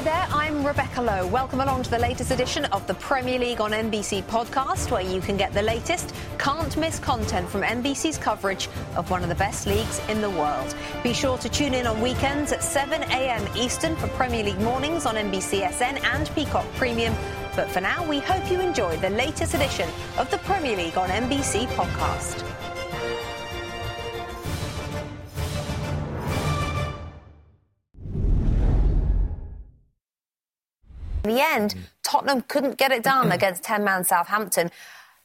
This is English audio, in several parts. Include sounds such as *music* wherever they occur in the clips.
Hi there, I'm Rebecca Lowe. Welcome along to the latest edition of the Premier League on NBC podcast, where you can get the latest, can't miss content from NBC's coverage of one of the best leagues in the world. Be sure to tune in on weekends at 7 a.m. Eastern for Premier League mornings on NBCSN and Peacock Premium. But for now, we hope you enjoy the latest edition of the Premier League on NBC podcast. The end, Tottenham couldn't get it done *clears throat* against 10 man Southampton.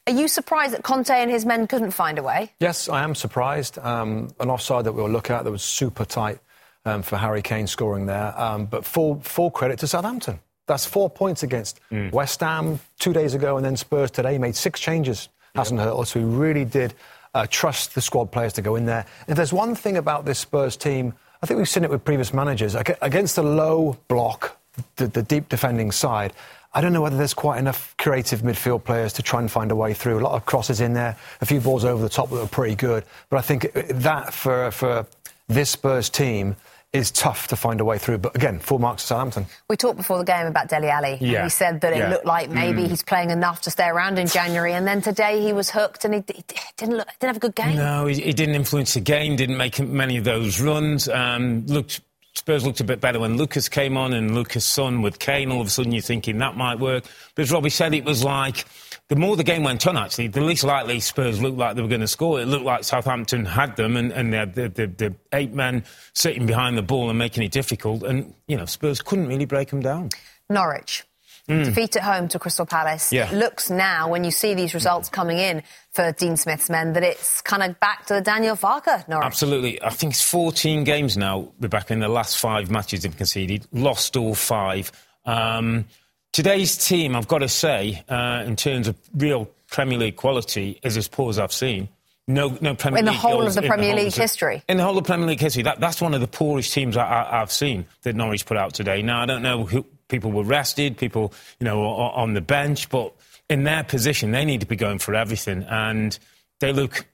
Are you surprised that Conte and his men couldn't find a way? Yes, I am surprised. Um, an offside that we'll look at that was super tight um, for Harry Kane scoring there. Um, but full, full credit to Southampton. That's four points against mm. West Ham two days ago and then Spurs today. He made six changes, yep. hasn't hurt us. We really did uh, trust the squad players to go in there. If there's one thing about this Spurs team, I think we've seen it with previous managers. Against a low block, the, the deep defending side, I don't know whether there's quite enough creative midfield players to try and find a way through. A lot of crosses in there, a few balls over the top that were pretty good. But I think that for, for this Spurs team is tough to find a way through. But again, full marks to Southampton. We talked before the game about Dele Alli. Yeah. we said that it yeah. looked like maybe mm. he's playing enough to stay around in January. And then today he was hooked and he, he didn't look, didn't have a good game. No, he, he, didn't influence the game, didn't make many of those runs. Um, looked Spurs looked a bit better when Lucas came on and Lucas' son with Kane. All of a sudden, you're thinking that might work. But as Robbie said, it was like the more the game went on, actually, the least likely Spurs looked like they were going to score. It looked like Southampton had them, and, and they had the, the, the, eight men sitting behind the ball and making it difficult. And, you know, Spurs couldn't really break them down. Norwich. Mm. Defeat at home to Crystal Palace. Yeah. It looks now, when you see these results coming in for Dean Smith's men, that it's kind of back to the Daniel Farke Norwich. Absolutely. I think it's 14 games now, Rebecca, in the last five matches they've conceded, lost all five. Um, today's team, I've got to say, uh, in terms of real Premier League quality, is as poor as I've seen. No, no Premier League. in the League whole of the Premier League history. In the whole of Premier League history, that, that's one of the poorest teams I, have seen that Norwich put out today. Now I don't know who, people were rested, people, you know, on the bench, but in their position, they need to be going for everything. And they look,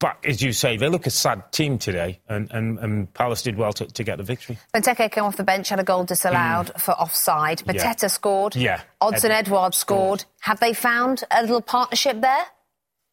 back, as you say, they look a sad team today, and, and, and Palace did well to, to, get the victory. Benteke came off the bench, had a goal disallowed mm. for offside. Mateta yeah. scored. Yeah. Odsonne Edouard scored. scored. Have they found a little partnership there?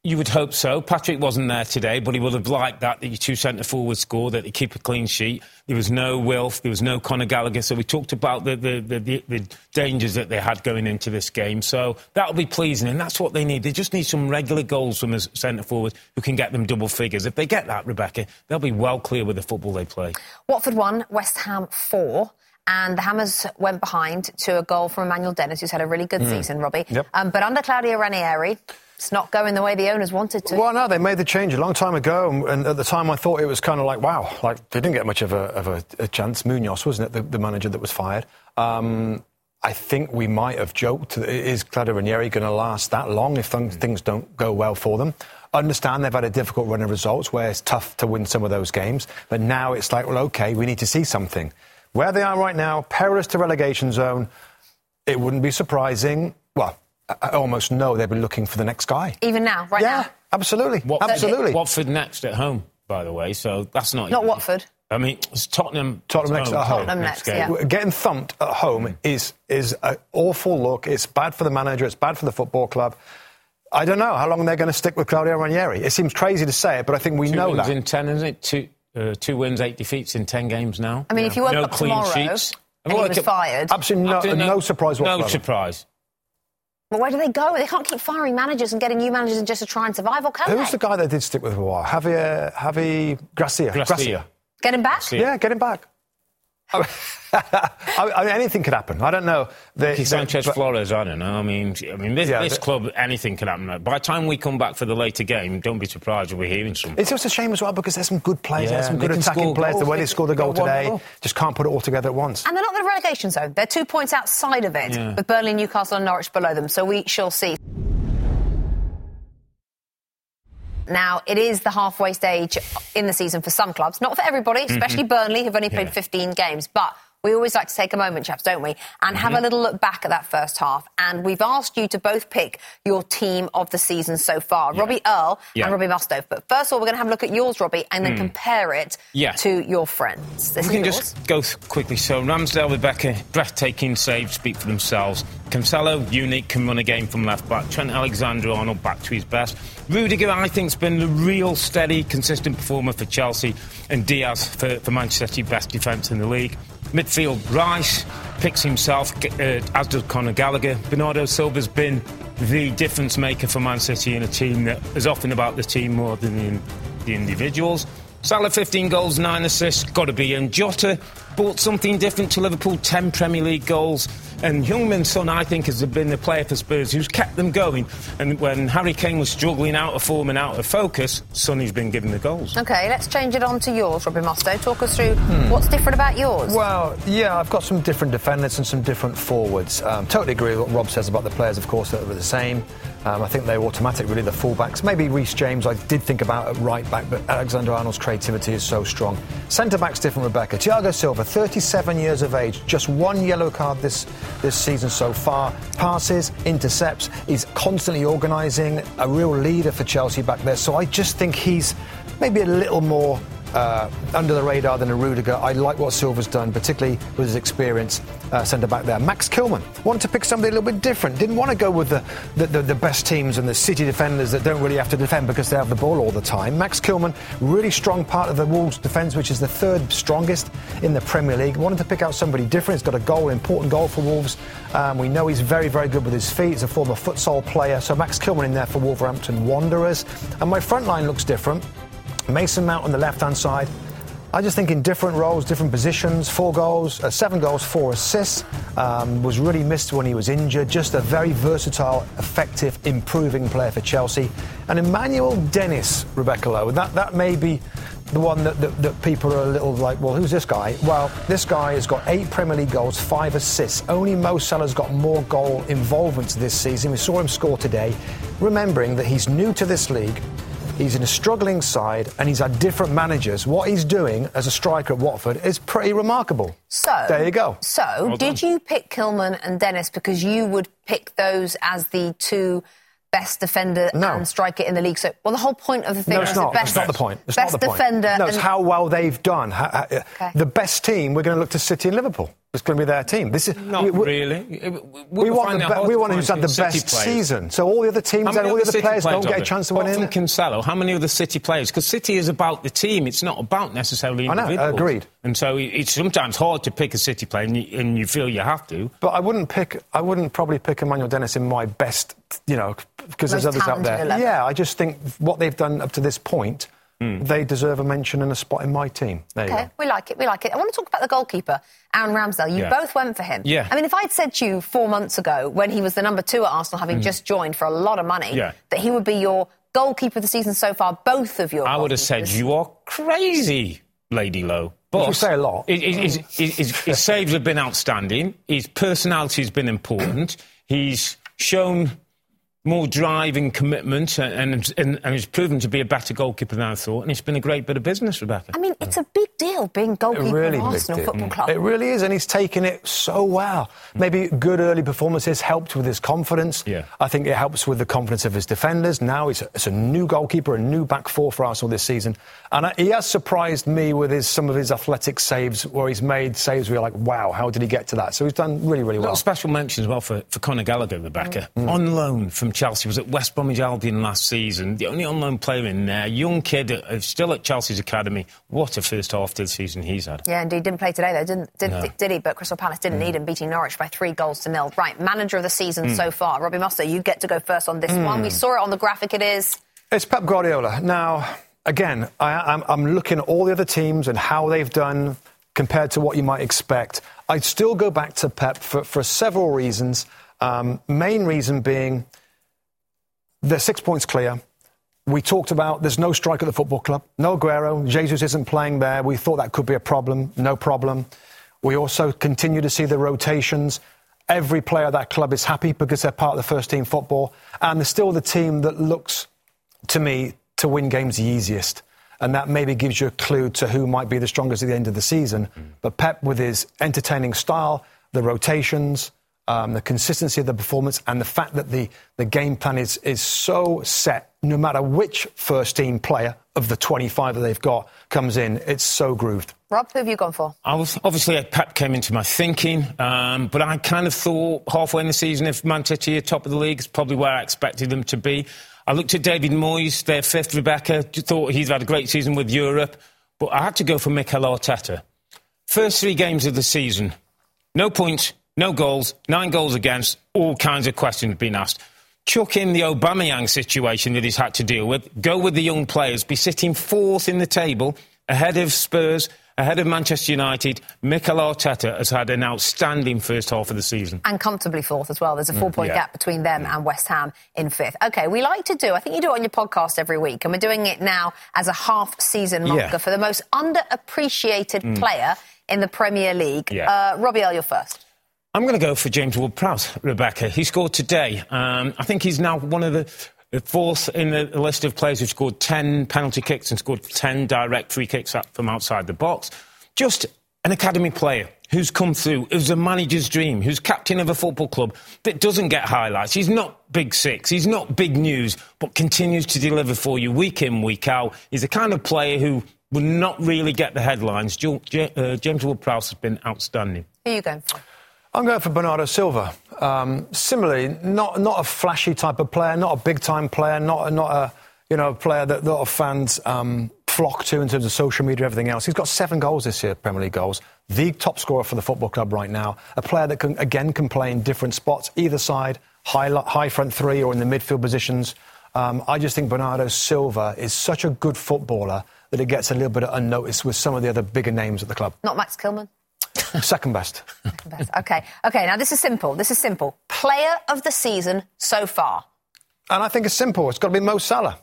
You would hope so. Patrick wasn't there today, but he would have liked that, that your two centre forwards score, that they keep a clean sheet. There was no Wilf, there was no Conor Gallagher, so we talked about the, the, the, the dangers that they had going into this game. So that'll be pleasing, and that's what they need. They just need some regular goals from the centre forwards who can get them double figures. If they get that, Rebecca, they'll be well clear with the football they play. Watford won, West Ham four and the Hammers went behind to a goal from Emmanuel Dennis, who's had a really good mm. season, Robbie. Yep. Um, but under Claudio Ranieri, it's not going the way the owners wanted to. Well, no, they made the change a long time ago, and at the time I thought it was kind of like, wow, like they didn't get much of a, of a, a chance. Munoz, wasn't it, the, the, manager that was fired? Um, I think we might have joked, is Claudio Ranieri going to last that long if th- things don't go well for them? understand they've had a difficult run of results where it's tough to win some of those games, but now it's like, well, okay, we need to see something. Where they are right now, perilous to relegation zone, it wouldn't be surprising. Well, I almost know they've been looking for the next guy. Even now, right now? yeah, now? absolutely. absolutely. Watford next at home, by the way, so that's not. Not Watford. I mean, it's Tottenham. Tottenham next at home. Tottenham next, next yeah. Getting thumped at home is is an awful look. It's bad for the manager. It's bad for the football club. I don't know how long they're going to stick with Claudio Ranieri. It seems crazy to say it, but I think we two know wins that. in ten, isn't it? Two, uh, two wins, eight defeats in ten games now. I mean, yeah. if you woke no up tomorrow sheets. and he was fired, absolutely no, no, no surprise whatsoever. No surprise. But where do they go? They can't keep firing managers and getting new managers just to try and survive, or can Who's they? the guy that did stick with for a while? Javier, Javi Gracia. Gracia. Gracia. Get him back? Gracia. Yeah, get him back. *laughs* I mean, anything could happen. I don't know. The, Sanchez the, Flores, I don't know. I mean, I mean, this, yeah, this the, club, anything can happen. By the time we come back for the later game, don't be surprised if we're hearing something. It's just a shame as well because there's some good players, yeah, there's some good attacking players. Goals. The way they scored the goal today, just can't put it all together at once. And they're not in the relegation zone. They're two points outside of it, yeah. with Burnley, Newcastle, and Norwich below them. So we shall see. Now, it is the halfway stage in the season for some clubs, not for everybody, especially mm-hmm. Burnley, who've only played yeah. 15 games. But we always like to take a moment, chaps, don't we, and have a Mm-hmm. little look back at that first half. And we've asked you to both pick your team of the season so far, Robbie Earle Yeah. Mm. and Robbie Mustoe. But first of all, we're going to have a look at yours, Robbie, and then compare it Yeah. to your friends. This We can yours. just go quickly. So Ramsdale, Rebecca, breathtaking saves speak for themselves. Cancelo, unique, can run a game from left back. Trent Alexander-Arnold back to his best. Rudiger, I think, has been the real steady, consistent performer for Chelsea. And Dias for, for Manchester City, best defence in the league. Midfield, Rice picks himself, uh, as does Conor Gallagher. Bernardo Silva's been the difference maker for Man City in a team that is often about the team more than the, the individuals. Salah 15 goals, 9 assists, got to be in. Jota brought something different to Liverpool, 10 Premier League goals. And Heung-min Son, I think, has been the player for Spurs who's kept them going. And when Harry Kane was struggling out of form and out of focus, Sonny's been giving the goals. Okay, let's change it on to yours, Robbie Mustoe. Talk us through Hmm. what's different about yours. Well, yeah, I've got some different defenders and some different forwards. Um, totally agree with what Rob says about the players, of course, that were the same. Um, I think they're automatic, really, the fullbacks. Maybe Reece James, I did think about at right back, but Alexander Arnold's creativity is so strong. Centre back's different, Rebecca. Thiago Silva, 37 years of age, just one yellow card this, this season so far. Passes, intercepts, he's constantly organising, a real leader for Chelsea back there. So I just think he's maybe a little more uh, under the radar than a Rudiger. I like what Silva's done, particularly with his experience uh, centre back there. Max Kilman wanted to pick somebody a little bit different. Didn't want to go with the, the, the, the best teams and the City defenders that don't really have to defend because they have the ball all the time. Max Kilman, really strong part of the Wolves defence, which is the third strongest in the Premier League. Wanted to pick out somebody different. He's got a goal, important goal for Wolves. Um, we know he's very, very good with his feet. He's a former futsal player. So Max Kilman in there for Wolverhampton Wanderers. And my front line looks different. Mason Mount on the left hand side. I just think in different roles, different positions, four goals, uh, seven goals, four assists. Um, was really missed when he was injured. Just a very versatile, effective, improving player for Chelsea. And Emmanuel Dennis, Rebecca Lowe, that, that may be the one that, that, that people are a little like, well, who's this guy? Well, this guy has got eight Premier League goals, five assists. Only Mo Salah's got more goal involvements this season. We saw him score today. Remembering that he's new to this league, He's in a struggling side and he's had different managers. What he's doing as a striker at Watford is pretty remarkable. So There you go. So, did you pick Kilman and Dennis because you would pick those as the two best defender No. and striker in the league? So, well, the whole point of the thing No, is it's the not. best, That's not the point. It's best not the point. defender. No, it's and- how well they've done. Ha- ha- Okay. The best team, we're going to look to City and Liverpool. It's going to be their team. This is Not we, we- really. We want, the, be- we want who's had the best season. So all the other teams and all the other players don't get a chance to win in. from Cancelo, how many other City players? Because City is about the team. It's not about necessarily I know, agreed. And so it's sometimes hard to pick a City player, and you, and you feel you have to. But I wouldn't pick. I wouldn't probably pick Emmanuel Dennis in my best. You know, because there's others out there. 11. Yeah, I just think what they've done up to this point, Hmm. they deserve a mention and a spot in my team. There Okay, go. we like it. We like it. I want to talk about the goalkeeper, Aaron Ramsdale. You Yeah. both went for him. Yeah. I mean, if I'd said to you four months ago, when he was the number two at Arsenal, having just joined for a lot of money. Yeah. that he would be your goalkeeper of the season so far, both of your I would have said, you are crazy, Lady Lowe. But you say a lot. His, his, his, his, his saves have been outstanding. His personality has been important. He's shown more drive and commitment and, and, and, and has proven to be a better goalkeeper than I thought. And it's been a great bit of business, Rebecca. I mean, it's a big deal being A goalkeeper really of Arsenal deal. Football Club. It really is, and he's taken it so well. Maybe good early performances helped with his confidence. Yeah. I think it helps with the confidence of his defenders. Now it's a, it's a new goalkeeper, a new back four for Arsenal this season, and I, he has surprised me with his some of his athletic saves, where he's made saves where you're like, wow, how did he get to that? So he's done really, really well. a special mention as well for, for Conor Gallagher, Rebecca. Mm. Mm. On loan from Chelsea, was at West Bromwich Albion last season. The only unknown player in there. Young kid, uh, still at Chelsea's academy. What a first half to the season he's had. Yeah, indeed. Didn't play today, though, didn't, did, No. did he? But Crystal Palace didn't need him, beating Norwich by three goals to nil. Right, manager of the season Hmm. so far. Robbie Mustoe, you get to go first on this one. We saw it on the graphic. It is. It's Pep Guardiola. Now, again, I, I'm, I'm looking at all the other teams and how they've done compared to what you might expect. I'd still go back to Pep for, for several reasons. Um, main reason being they're six points clear. We talked about there's no strike at the football club. No Aguero. Jesus isn't playing there. We thought that could be a problem. No problem. We also continue to see the rotations. Every player at that club is happy because they're part of the first team football. And they're still the team that looks, to me, to win games the easiest. and that maybe gives you a clue to who might be the strongest at the end of the season. Mm. But Pep, with his entertaining style, the rotations, um, the consistency of the performance, and the fact that the, the game plan is, is so set, no matter which first team player of the 25 that they've got comes in, it's so grooved. Rob, who have you gone for? I was obviously Pep came into my thinking, um, but I kind of thought halfway in the season, if Manchester are top of the league, it's probably where I expected them to be. I looked at David Moyes, their fifth, Rebecca, thought he's had a great season with Europe, but I had to go for Mikel Arteta. First three games of the season, no points, no goals, nine goals against, all kinds of questions being asked. Chuck in the Aubameyang situation that he's had to deal with, go with the young players, be sitting fourth in the table, ahead of Spurs, ahead of Manchester United. Mikel Arteta has had an outstanding first half of the season. And comfortably fourth as well. There's a four point mm, yeah. gap between them and West Ham in fifth. OK, we like to do, I think you do it on your podcast every week, and we're doing it now as a half season marker yeah. for the most underappreciated mm. player in the Premier League. Yeah. Uh, Robbie Earle, you're first. I'm going to go for James Ward-Prowse, Rebecca. He scored today. Um, I think he's now one of the, fourth in the list of players who've scored 10 penalty kicks and scored 10 direct free kicks from outside the box. Just an academy player who's come through, who's a manager's dream, who's captain of a football club that doesn't get highlights. He's not big six, he's not big news, but continues to deliver for you week in, week out. He's the kind of player who will not really get the headlines. Uh, James Ward-Prowse has been outstanding. Who are you going for? I'm going for Bernardo Silva. Um, similarly, not not a flashy type of player, not a big time player, not not a you know player that a lot of fans um, flock to in terms of social media, everything else. He's got seven goals this year, Premier League goals. The top scorer for the football club right now. A player that can again can play in different spots, either side, high high front three or in the midfield positions. Um, I just think Bernardo Silva is such a good footballer that it gets a little bit unnoticed with some of the other bigger names at the club. Not Max Kilman. *laughs* Second best. Second best. Okay. Okay. Now this is simple. This is simple. Player of the season so far. And I think it's simple. It's got to be Mo Salah.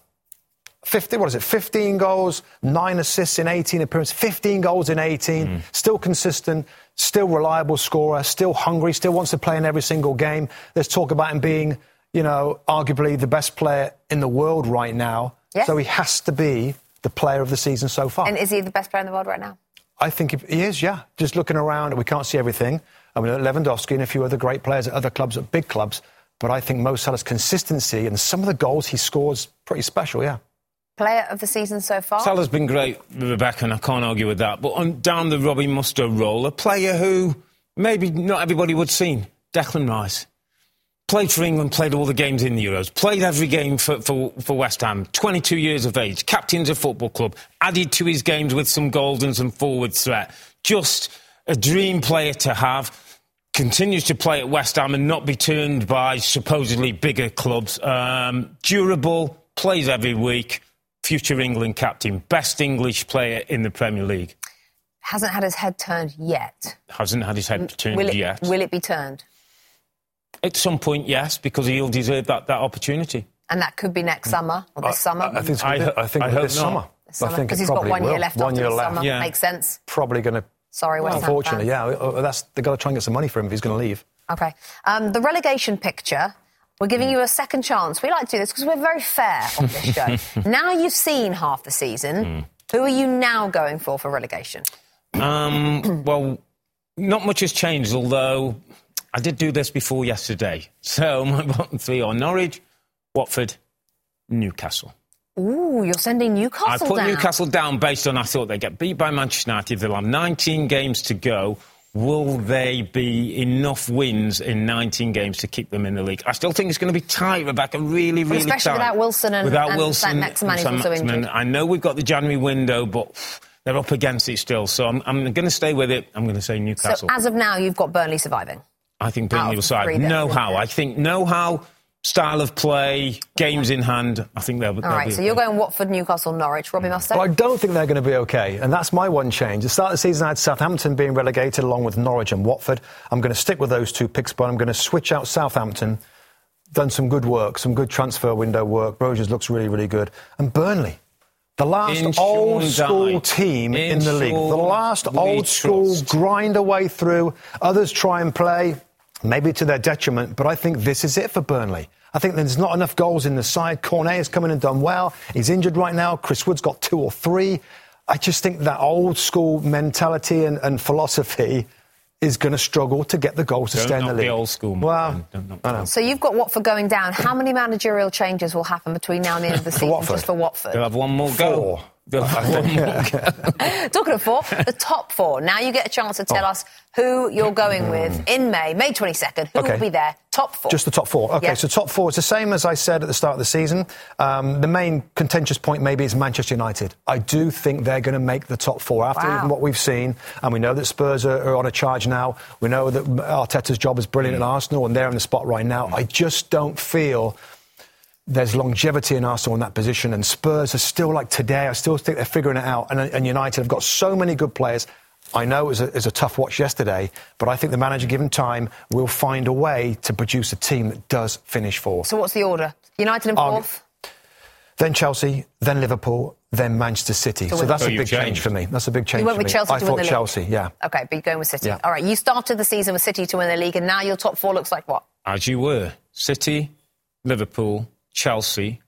50, what is it? 15 goals, nine assists in 18 appearances, 15 goals in 18. Mm. Still consistent, still reliable scorer, still hungry, still wants to play in every single game. There's talk about him being, you know, arguably the best player in the world right now. Yes. So he has to be the player of the season so far. And is he the best player in the world right now? I think he is, yeah. Just looking around, we can't see everything. I mean, Lewandowski and a few other great players at other clubs, at big clubs. But I think Mo Salah's consistency and some of the goals he scores pretty special, yeah. Player of the season so far? Salah's been great, Rebecca, and I can't argue with that. But on, down the Robbie Mustoe role, a player who maybe not everybody would have seen, Declan Rice. Played for England, played all the games in the Euros, played every game for, for, for West Ham, 22 years of age, captains a football club, added to his games with some goals and some forward threat. Just a dream player to have. Continues to play at West Ham and not be turned by supposedly bigger clubs. Um, durable, plays every week, future England captain, best English player in the Premier League. Hasn't had his head turned yet. Hasn't had his head turned will it, yet. Will it be turned? At some point, yes, because he'll deserve that, that opportunity. And that could be next summer or this I, summer? I, I think, I, I think I this summer. summer. I think because he's got one will. year left one year left. Summer. Yeah. Makes sense. Probably going to. Sorry, West Unfortunately, yeah. Uh, uh, that's, they've got to try and get some money for him if he's going to leave. OK. Um, the relegation picture. We're giving you a second chance. We like to do this because we're very fair on this *laughs* show. now you've seen half the season. Mm. Who are you now going for for relegation? Um, well, not much has changed, although I did do this before yesterday. *laughs* So my bottom three are Norwich, Watford, Newcastle. Ooh, you're sending Newcastle I put down. Newcastle down based on I thought they'd get beat by Manchester United. They'll have 19 games to go. Will they be enough wins in 19 games to keep them in the league? I still think it's going to be tight, Rebecca. Really, really Especially tight. without Wilson and, without and Wilson, Maximin. I know we've got the January window, but they're up against it still. So I'm, I'm going to stay with it. I'm going to say Newcastle. So as of now, you've got Burnley surviving. I think Burnley will side. Know how. I think know how, style of play, games in hand. I think they'll. All they'll right, so okay. you're going Watford, Newcastle, Norwich. Robbie Mustoe? Well, I don't think they're going to be okay, and that's my one change. The start of the season, I had Southampton being relegated along with Norwich and Watford. I'm going to stick with those two picks, but I'm going to switch out Southampton. Done some good work, some good transfer window work. Rogers looks really, really good. And Burnley. The last in old school team in, in the league. The last old school grind away through. Others try and play maybe to their detriment, but I think this is it for Burnley. I think there's not enough goals in the side. Cornet has come in and done well. He's injured right now. Chris Wood's got two or three. I just think that old school mentality and, and philosophy is going to struggle to get the goals to Don't stay in the knock league. the old school. Well, Don't knock I know. So you've got Watford going down. How many managerial changes will happen between now and the end of the *laughs* season Watford? just for Watford? They'll have one more go. Four. They'll *laughs* *laughs* Talking of four, the top four. Now you get a chance to tell us who you're going with in May, May 22nd. Who Okay. will be there? Top four. Just the top four. Okay, Yeah. so top four. It's the same as I said at the start of the season. Um, the main contentious point maybe is Manchester United. I do think they're going to make the top four after Wow. what we've seen, and we know that Spurs are, are on a charge now. We know that Arteta's job is brilliant at Arsenal, and they're in the spot right now. I just don't feel there's longevity in Arsenal in that position, and Spurs are still like today. I still think they're figuring it out, and, and United have got so many good players. I know it was, a, it was a tough watch yesterday, but I think the manager, given time, will find a way to produce a team that does finish fourth. so what's the order? United in Um, fourth. Then Chelsea, then Liverpool, then Manchester City. So So that's So a you've big change for me. That's a big change You went for with me. Chelsea I to win thought the league. Chelsea, yeah. Okay, but you're going with City. Yeah. All right, you started the season with City to win the league, and now your top four looks like what? As you were. City, Liverpool, Chelsea,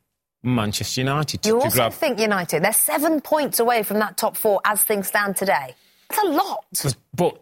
Manchester United. You also grab think United. They're seven points away from that top four as things stand today. That's a lot. But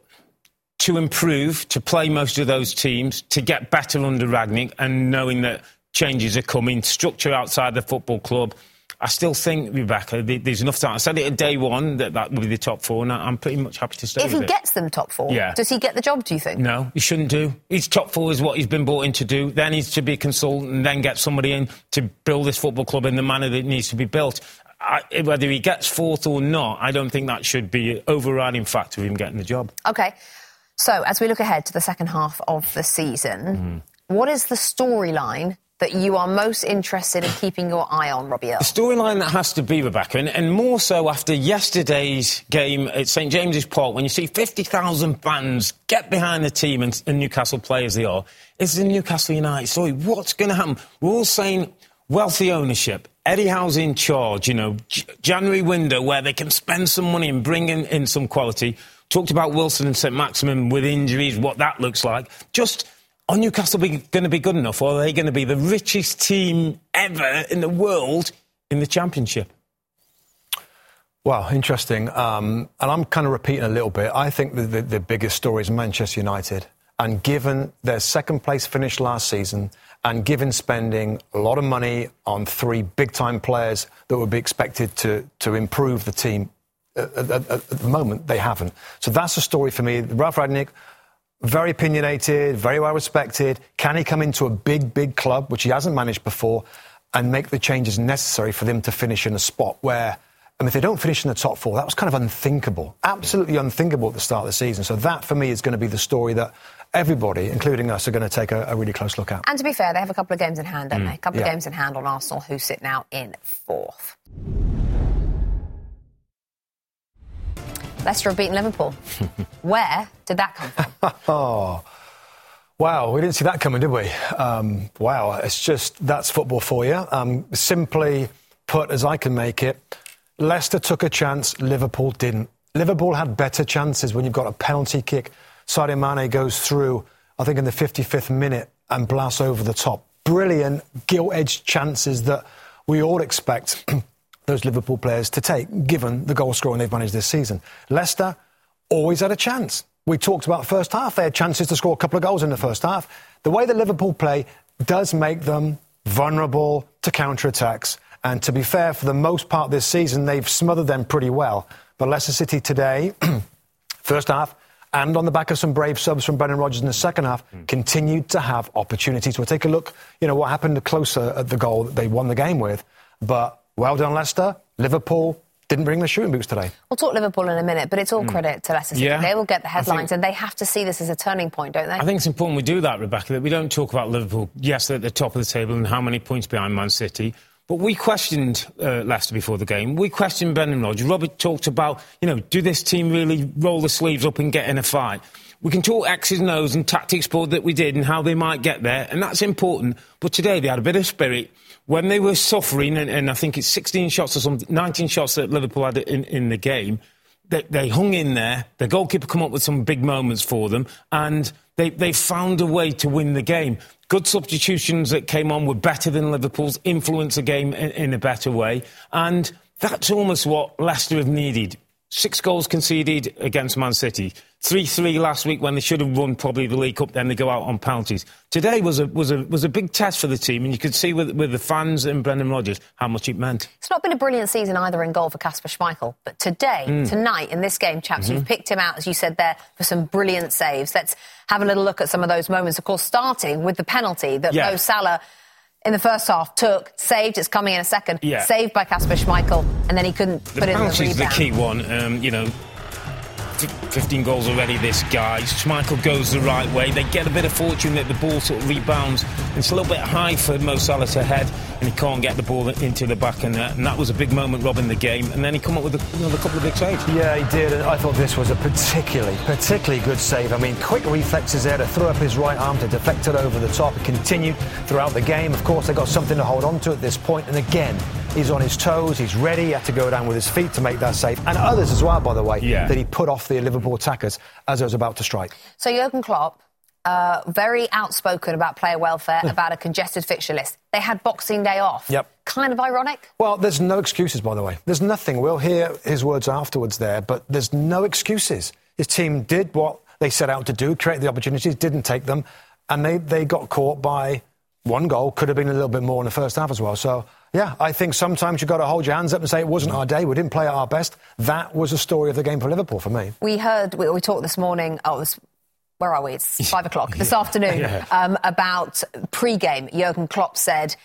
to improve, to play most of those teams, to get better under Rangnick, and knowing that changes are coming, structure outside the football club, I still think, uh, Rebecca, there's enough time. I said it at day one that that would be the top four, and I'm pretty much happy to stay If he it. gets them top four, Yeah. does he get the job, do you think? No, he shouldn't do. His top four is what he's been brought in to do. Then he's to be a consultant and then get somebody in to build this football club in the manner that it needs to be built. I, whether he gets fourth or not, I don't think that should be an overriding factor of him getting the job. Okay. So, as we look ahead to the second half of the season, mm-hmm. what is the storyline that you are most interested in keeping your eye on, Robbie Earle? The storyline that has to be, Rebecca, and, and more so after yesterday's game at St James's Park, when you see 50,000 fans get behind the team and, and Newcastle play as they are, is the Newcastle United story. What's going to happen? We're all saying wealthy ownership. Eddie Howe's in charge, you know, J- January window where they can spend some money and bring in, in some quality. Talked about Wilson and St Maximin with injuries, what that looks like. Just are Newcastle going to be good enough, or are they going to be the richest team ever in the world in the Championship? Well, interesting. Um, and I'm kind of repeating a little bit. I think the, the, the biggest story is Manchester United. And given their second place finish last season, and given spending a lot of money on three big time players that would be expected to, to improve the team, at, at, at- at the moment, they haven't. So that's a story for me. Ralf Rangnick, very opinionated, very well respected. Can he come into a big, big club, which he hasn't managed before, and make the changes necessary for them to finish in a spot where, I mean, if they don't finish in the top four, that was kind of unthinkable, absolutely unthinkable at the start of the season. So that, for me, is going to be the story that everybody, including us, are going to take a, a really close look at. And to be fair, they have a couple of games in hand, don't mm. they? A couple yeah. of games in hand on Arsenal, who sit now in fourth. Leicester have beaten Liverpool. *laughs* Where did that come from? *laughs* Oh, wow. We didn't see that coming, did we? Um, wow. It's just, that's football for you. Um, simply put, as I can make it, Leicester took a chance, Liverpool didn't. Liverpool had better chances when you've got a penalty kick. Sadio Mane goes through, I think, in the 55th minute and blasts over the top. Brilliant, gilt edged chances that we all expect *clears throat* those Liverpool players to take, given the goal scoring they've managed this season. Leicester always had a chance. We talked about first half. They had chances to score a couple of goals in the first half. The way that Liverpool play does make them vulnerable to counter-attacks. And to be fair, for the most part this season, they've smothered them pretty well. But Leicester City today, *clears throat* first half, and on the back of some brave subs from Brendan Rodgers in the second half, hmm. continued to have opportunities. We'll take a look, you know, what happened closer at the goal that they won the game with. But well done, Leicester. Liverpool didn't bring the shooting boots today. We'll talk Liverpool in a minute, but it's all credit to Leicester City. Yeah. They will get the I think- headlines, and they have to see this as a turning point, don't they? I think it's important we do that, Rebecca, that we don't talk about Liverpool, yes, they're at the top of the table and how many points behind Man City. But we questioned uh, Leicester before the game. We questioned Brendan Rodgers. Robert talked about, you know, do this team really roll the sleeves up and get in a fight? We can talk X's and O's and tactics board that we did and how they might get there, and that's important. But today they had a bit of spirit. When they were suffering, and, and I think it's 16 shots or something, 19 shots that Liverpool had in, in the game, they, they hung in there. The goalkeeper come up with some big moments for them, and they, they found a way to win the game. Good substitutions that came on were better than Liverpool's, influence the game in, in a better way, and that's almost what Leicester have needed. Six goals conceded against Man City. 3 3 last week when they should have won probably the League Cup, then they go out on penalties. Today was a, was a, was a big test for the team, and you could see with, with the fans and Brendan Rodgers how much it meant. It's not been a brilliant season either in goal for Kasper Schmeichel, but today, mm. tonight, in this game, chaps, mm-hmm. you've picked him out, as you said there, for some brilliant saves. Let's have a little look at some of those moments, of course, starting with the penalty that yeah. Mo Salah in the first half took, saved, it's coming in a second, yeah. saved by Kasper Schmeichel, and then he couldn't the put it in the rebound. The the key one. Um, you know, 15 goals already, this guy. Schmeichel goes the right way. They get a bit of fortune that the ball sort of rebounds. It's a little bit high for Mo Salah to head, and he can't get the ball into the back. And, uh, and that was a big moment, robbing the game. And then he come up with a, another couple of big saves. Yeah, he did. And I thought this was a particularly, particularly good save. I mean, quick reflexes there to throw up his right arm to deflect it over the top. It continued throughout the game. Of course, they got something to hold on to at this. And again, He's on his toes. He's ready. He had to go down with his feet to make that save. And others as well, by the way, yeah. that he put off the Liverpool attackers as I was about to strike. So Jurgen Klopp, uh, very outspoken about player welfare, about a congested fixture list. They had Boxing Day off. Yep. Kind of ironic. Well, there's no excuses, by the way. There's nothing. We'll hear his words afterwards there, but there's no excuses. His team did what they set out to do, create the opportunities, didn't take them, and they, they got caught by one goal. Could have been a little bit more in the first half as well. So yeah, I think sometimes you've got to hold your hands up and say it wasn't our day. We didn't play at our best. That was the story of the game for Liverpool for me. We heard, we, we talked this morning, oh, where are we? It's *laughs* five o'clock this afternoon yeah. um, about pre-game. Jurgen Klopp said,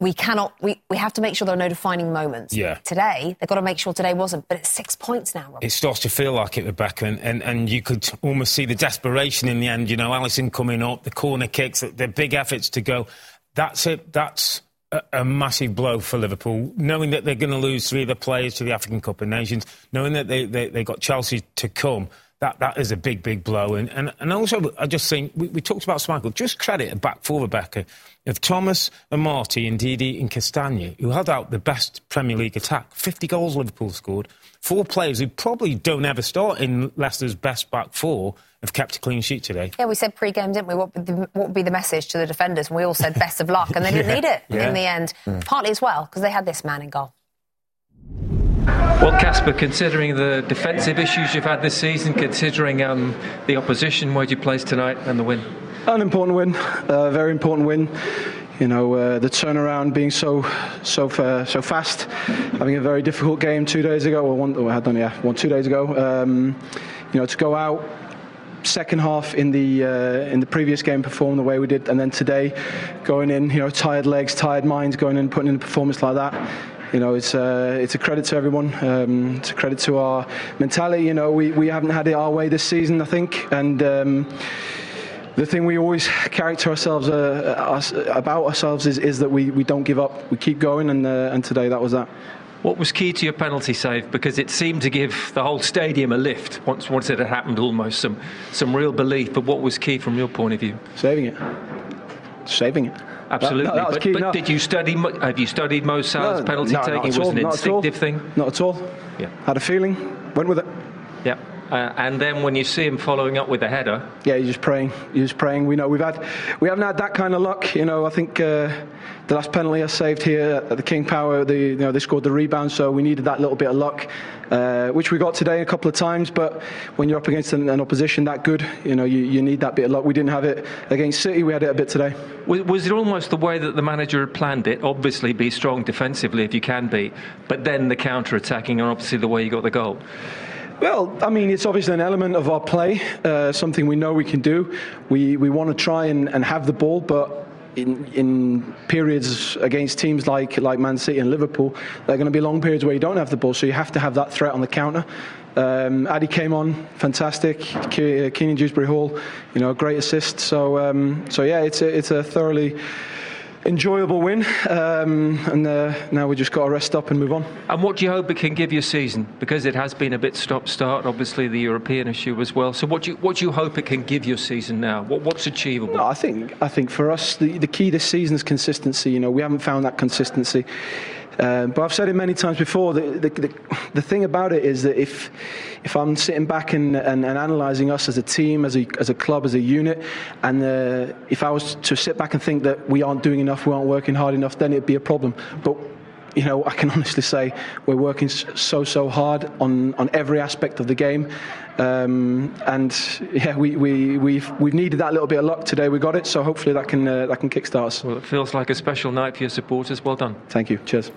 we cannot, we, we have to make sure there are no defining moments. Yeah. Today, they've got to make sure today wasn't, but it's six points now, Rob. It starts to feel like it, Rebecca, and, and, and you could almost see the desperation in the end. You know, Alisson coming up, the corner kicks, the big efforts to go. That's it. That's a, a, massive blow for Liverpool, knowing that they're going to lose three of the players to the African Cup of Nations, knowing that they, they, they got Chelsea to come. That, that is a big, big blow. And, and, and also, I just think, we, we talked about Schmeichel, just credit a back four, Rebecca, of Thomas and Amartey and Ndidi and Castagne, who held out the best Premier League attack. 50 goals Liverpool scored. Four players who probably don't ever start in Leicester's best back four have kept a clean sheet today. Yeah, we said pre-game, didn't we? What would, the, what would be the message to the defenders? And we all said best of luck, and they *laughs* didn't yeah. need it yeah. in the end. Partly as well because they had this man in goal. Well, Kasper, considering the defensive issues you've had this season, considering um, the opposition, where do you place tonight and the win? An important win, a very important win. You know, uh, the turnaround being so so so fast, having a very difficult game two days ago, or one, oh, I had done, yeah, one two days ago. Um, you know, to go out second half in the uh, in the previous game perform the way we did, and then today going in, you know, tired legs, tired minds, going in, putting in a performance like that. You know, it's uh, it's a credit to everyone. Um, it's a credit to our mentality. You know, we, we haven't had it our way this season, I think, and. Um, the thing we always character ourselves uh, us, about ourselves is, is that we, we don't give up. We keep going, and uh, and today that was that. What was key to your penalty save? Because it seemed to give the whole stadium a lift once, once it had happened, almost some, some real belief. But what was key from your point of view? Saving it. Saving it. Absolutely. That, that but, key, but no. did you study? Have you studied Mo Salah's no, penalty taking? Was it an instinctive thing? Not at all. Yeah. Had a feeling. Went with it. Yeah. Uh, and then when you see him following up with a header, yeah, you're just praying. You're just praying. We know we've had, we haven't had that kind of luck. You know, I think uh, the last penalty I saved here at the King Power, the, you know, they scored the rebound, so we needed that little bit of luck, uh, which we got today a couple of times. But when you're up against an, an, opposition that good, you know, you, you need that bit of luck. We didn't have it against City. We had it a bit today. Was, was it almost the way that the manager had planned it? Obviously, be strong defensively if you can be, but then the counter attacking, and obviously the way you got the goal. Well, I mean, it's obviously an element of our play, uh, something we know we can do. We, we want to try and, and have the ball, but in, in periods against teams like, like Man City and Liverpool, there are going to be long periods where you don't have the ball, so you have to have that threat on the counter. Um, Addy came on, fantastic. Ke- Kiernan Dewsbury Hall, you know, great assist. So, um, so yeah, it's a, it's a thoroughly enjoyable win, um, and uh, now we just got to rest up and move on. And what do you hope it can give your season? Because it has been a bit stop-start, obviously the European issue as well. So what do you what do you hope it can give your season now? What, what's achievable? No, I think I think for us the, the key this season is consistency. You know, we haven't found that consistency. Um, but I've said it many times before. The, the, the, the, thing about it is that if if I'm sitting back and, and, and analysing us as a team, as a as a club, as a unit, and uh, if I was to sit back and think that we aren't doing enough, we aren't working hard enough, then it'd be a problem. But you know, I can *laughs* honestly say we're working so so hard on, on every aspect of the game, um, and yeah, we we we've we've needed that little bit of luck today. We got it, so hopefully that can uh, that can kickstart us. Well, it feels like a special night for your supporters. Well done. Thank you. Cheers.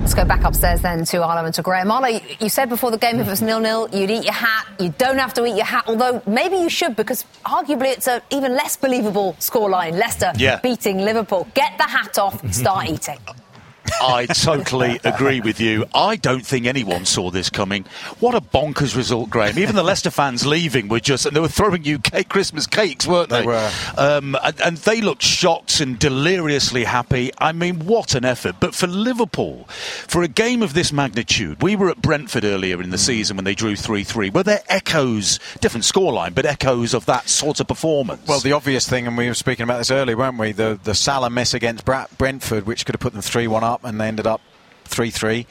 Let's go back upstairs then to Arlo and to Graham. Arlo, you said before the game if it was nil-nil, you'd eat your hat. You don't have to eat your hat, although maybe you should because arguably it's an even less believable scoreline. Leicester yeah. beating Liverpool. Get the hat off, start eating. Uh, I totally agree with you. I don't think anyone saw this coming. What a bonkers result, Graham. Even the Leicester fans leaving were just, and they were throwing you cake, Christmas cakes, weren't they? They were. Um, and, and, they looked shocked and deliriously happy. I mean, what an effort. But for Liverpool, for a game of this magnitude, we were at Brentford earlier in the mm. season when they drew 3 3. Were there echoes, different scoreline, but echoes of that sort of performance? Well, the obvious thing, and we were speaking about this earlier, weren't we? The, the Salah miss against Brentford, which could have put them 3 1 up and they ended up 3 3.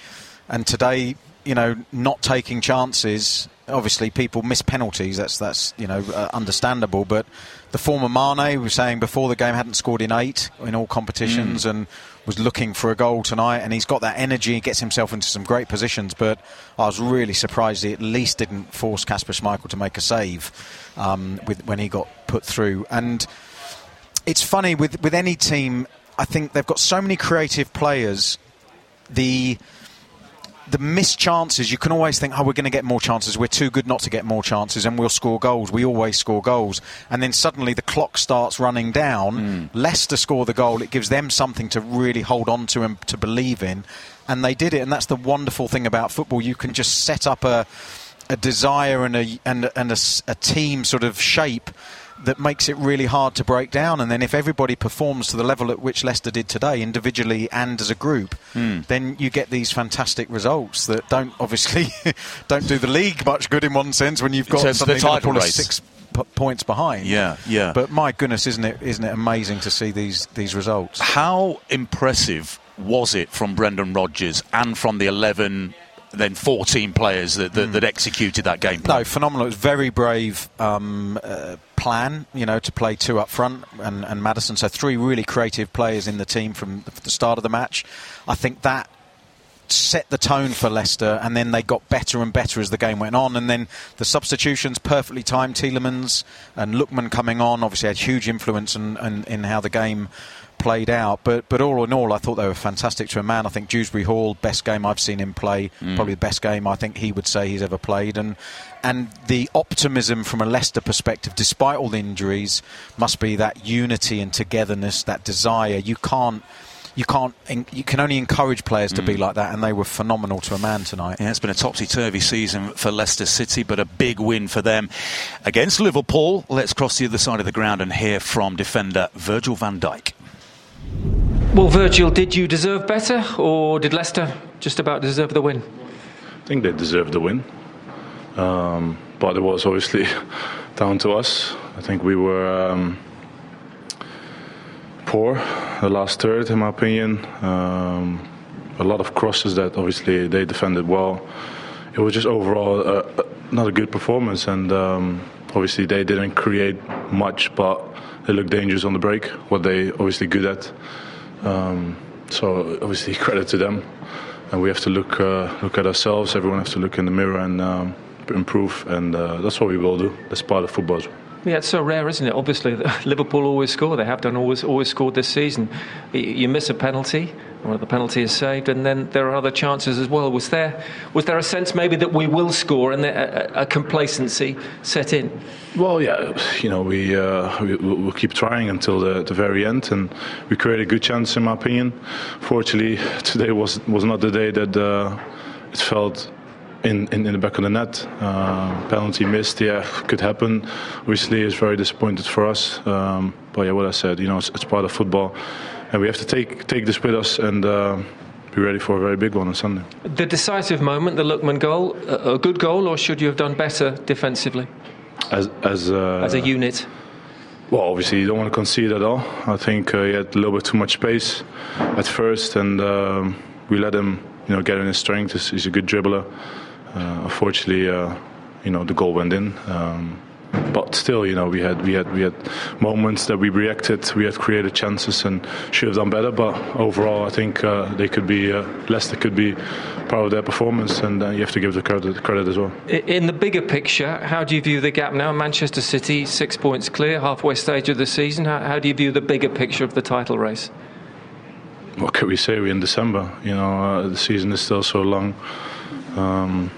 And today, you know, not taking chances. Obviously, people miss penalties. That's that's you know uh, understandable. But the former Mane was saying before the game hadn't scored in eight in all competitions mm. and was looking for a goal tonight. And he's got that energy. He gets himself into some great positions. But I was really surprised he at least didn't force Kasper Schmeichel to make a save um, with when he got put through. And it's funny with with any team I think they've got so many creative players. The the missed chances, you can always think, oh, we're going to get more chances. We're too good not to get more chances, and we'll score goals. We always score goals. And then suddenly the clock starts running down. Mm. Leicester score the goal. It gives them something to really hold on to and to believe in. And they did it. And that's the wonderful thing about football. You can just set up a, a desire and a, and, and a, a team sort of shape that makes it really hard to break down. And then if everybody performs to the level at which Leicester did today, individually and as a group, mm. then you get these fantastic results that don't obviously *laughs* don't do the league much good in one sense when you've got so something the title race. six p- points behind. Yeah, yeah. But my goodness, isn't it isn't it amazing to see these these results? How impressive was it from Brendan Rodgers and from the eleven then 14 players that, that, mm. that, executed that game plan. No, phenomenal. It was very brave um, uh, plan, you know, to play two up front and, and Maddison. So three really creative players in the team from the start of the match. I think that set the tone for Leicester, and then they got better and better as the game went on. And then the substitutions perfectly timed. Tielemans and Lookman coming on obviously had huge influence in, in, in how the game played out. But but all in all, I thought they were fantastic to a man. I think Dewsbury Hall, best game I've seen him play, mm. probably the best game I think he would say he's ever played. And and the optimism from a Leicester perspective, despite all the injuries, must be that unity and togetherness, that desire. You can't you can't you can only encourage players to mm. be like that and they were phenomenal to a man tonight yeah it's been a topsy-turvy season for Leicester City but a big win for them against Liverpool let's cross the other side of the ground and hear from defender Virgil van Dijk well, Virgil, did you deserve better, or did Leicester just about deserve the win? I think they deserved the win, um, but it was obviously *laughs* down to us. I think we were um, poor the last third, in my opinion. Um, a lot of crosses that obviously they defended well. It was just overall uh, not a good performance, and um, obviously they didn't create much, but they looked dangerous on the break. What they obviously good at. Um, so obviously *laughs* credit to them, and we have to look uh, look at ourselves. Everyone has to look in the mirror and um, improve, and uh, that's what we will do. That's part of football. Yeah, it's so rare, isn't it? Obviously, *laughs* Liverpool always score. They have done always always scored this season. You miss a penalty, or the penalty is saved, and then there are other chances as well. Was there was there a sense maybe that we will score and a, a complacency set in? Well, yeah, you know, we, uh, we will keep trying until the, the very end, and we created a good chance, in my opinion. Fortunately, today was was not the day that uh, it felt in, in, in, the back of the net. Uh, penalty missed, yeah, could happen. Obviously, it's very disappointed for us. Um, but yeah, what I said, you know, it's, it's part of football, and we have to take take this with us and. Uh, be ready for a very big one on Sunday. The decisive moment, the Lookman goal, a good goal, or should you have done better defensively? As as, uh, as a unit. Well, obviously you don't want to concede at all. I think uh, he had a little bit too much space at first, and um, we let him, you know, get in his strength. He's, he's a good dribbler. Uh, unfortunately, uh, you know, the goal went in. Um, but still, you know, we had we had we had moments that we reacted, we had created chances and should have done better. But overall, I think uh, they could be uh, Leicester could be proud of their performance, and uh, you have to give the credit, credit as well. In the bigger picture, how do you view the gap now? Manchester City six points clear, halfway stage of the season. How, how do you view the bigger picture of the title race? What can we say? We're in December. You know, uh, the season is still so long. Um,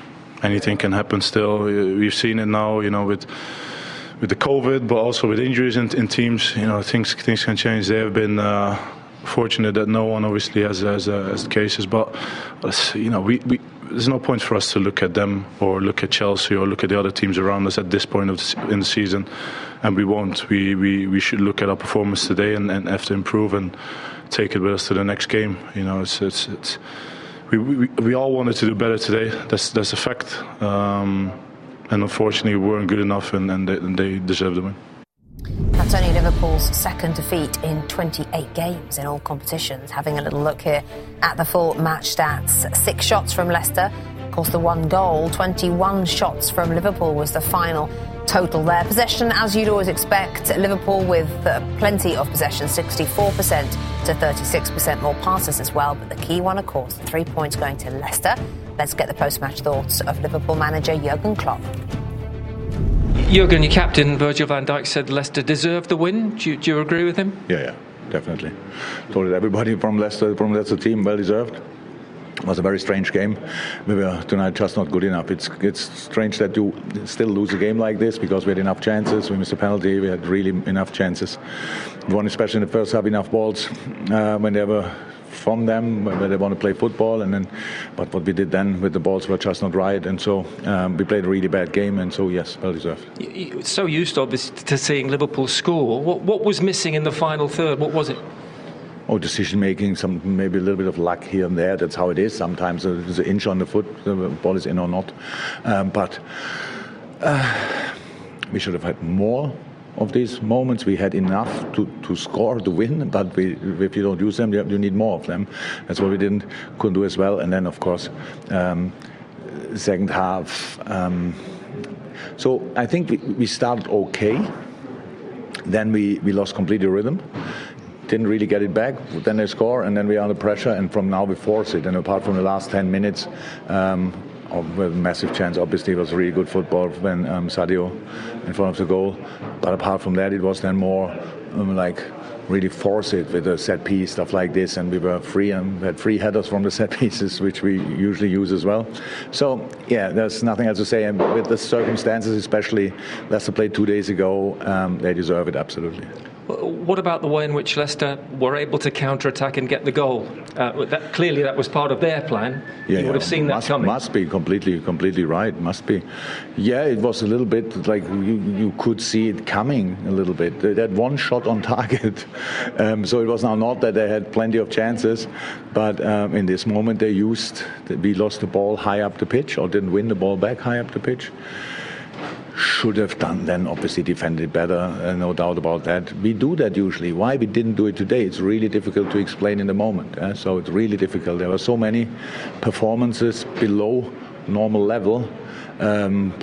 anything can happen still. We've seen it now, you know, with with the COVID, but also with injuries in, in teams. You know, things things can change. They have been. Uh, fortunate that no one obviously has has, uh, cases, but you know we, we, there's no point for us to look at them or look at Chelsea or look at the other teams around us at this point of the, in the season, and we won't. We, we we should look at our performance today and, and have to improve and take it with us to the next game. You know, it's it's, it's we, we, we all wanted to do better today. That's that's a fact. Um, and unfortunately, we weren't good enough, and, and, they, and they deserve the win. That's only Liverpool's second defeat in 28 games in all competitions. Having a little look here at the full match stats. Six shots from Leicester, of course, the one goal. 21 shots from Liverpool was the final total there. Possession, as you'd always expect, Liverpool with uh, plenty of possession, 64% to 36% more passes as well. But the key one, of course, the three points going to Leicester. Let's get the post-match thoughts of Liverpool manager Jurgen Klopp. Jurgen, your captain Virgil van Dijk said Leicester deserved the win. Do you, do you agree with him? Yeah, yeah, definitely. Told everybody from Leicester, from Leicester team, well deserved. It was a very strange game. We were tonight just not good enough. It's it's strange that you still lose a game like this because we had enough chances. We missed a penalty. We had really enough chances. We won, especially in the first half, enough balls uh, when they were from them where they want to play football. And then, but what we did then with the balls were just not right, and so um, we played a really bad game. And so yes, well deserved. So used, obviously, to seeing Liverpool score. What, what was missing in the final third? What was it? Oh, decision making, some maybe a little bit of luck here and there. That's how it is. Sometimes there's an inch on the foot, the ball is in or not. Um, but uh, we should have had more of these moments. We had enough to, to score to win, but we, if you don't use them, you, need more of them. That's what we didn't couldn't do as well. And then, of course, um, second half. Um, so I think we, we started okay. Then we, we lost completely rhythm. Didn't really get it back. Then they score, and then we are under pressure. And from now we force it. And apart from the last 10 minutes, um, a massive chance. Obviously, it was really good football when um, Sadio in front of the goal. But apart from that, it was then more um, like really force it with a set piece, stuff like this. And we were free and had free headers from the *laughs* set pieces, which we usually use as well. So, yeah, there's nothing else to say. And with the circumstances, especially Leicester played two days ago, um, they deserve it absolutely. What about the way in which Leicester were able to counter-attack and get the goal? Uh, that, clearly, that was part of their plan. Yeah, you would have seen that must, coming. Must be completely, completely right. Must be. Yeah, it was a little bit like you, you could see it coming a little bit. They had one shot on *laughs* target, um, so it was now not that they had plenty of chances, but um, in this moment they used. We lost the ball high up the pitch, or didn't win the ball back high up the pitch should have done then obviously defended better uh, no doubt about that we do that usually why we didn't do it today it's really difficult to explain in the moment uh, so it's really difficult there were so many performances below normal level um,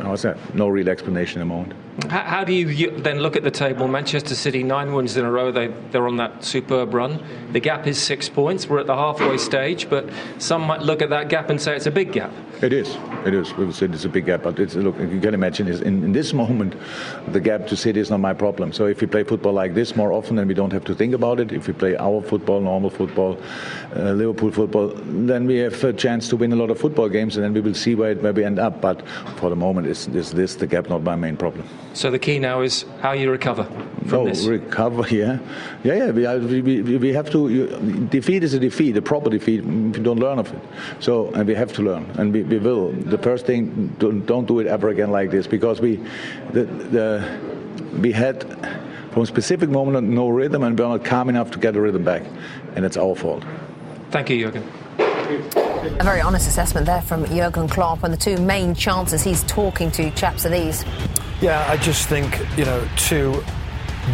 how's that no real explanation in the moment how, how do you then look at the table? Manchester City, nine wins in a row. They, they're on that superb run. The gap is six points. We're at the halfway stage, but some might look at that gap and say it's a big gap. It is. It is. We would say it's a big gap, but it's, look, you can imagine is in, in, this moment, the gap to City is not my problem. So if we play football like this more often, then we don't have to think about it. If we play our football, normal football, uh, Liverpool football, then we have a chance to win a lot of football games, and then we will see where, it, where we end up. But for the moment, is is this the gap not my main problem? So the key now is how you recover from oh, this. recover, *laughs* yeah, yeah, yeah. We, we, we, we have to. You, defeat is a defeat, a proper defeat. If you don't learn of it, so and we have to learn, and we, we will. The first thing, don't, don't do it ever again like this, because we, the, the we had from a specific moment, no rhythm, and we're not calm enough to get the rhythm back, and it's our fault. Thank you, Jurgen. A very honest assessment there from Jurgen Klopp, and the two main chances he's talking to chaps are these. Yeah, I just think, you know, two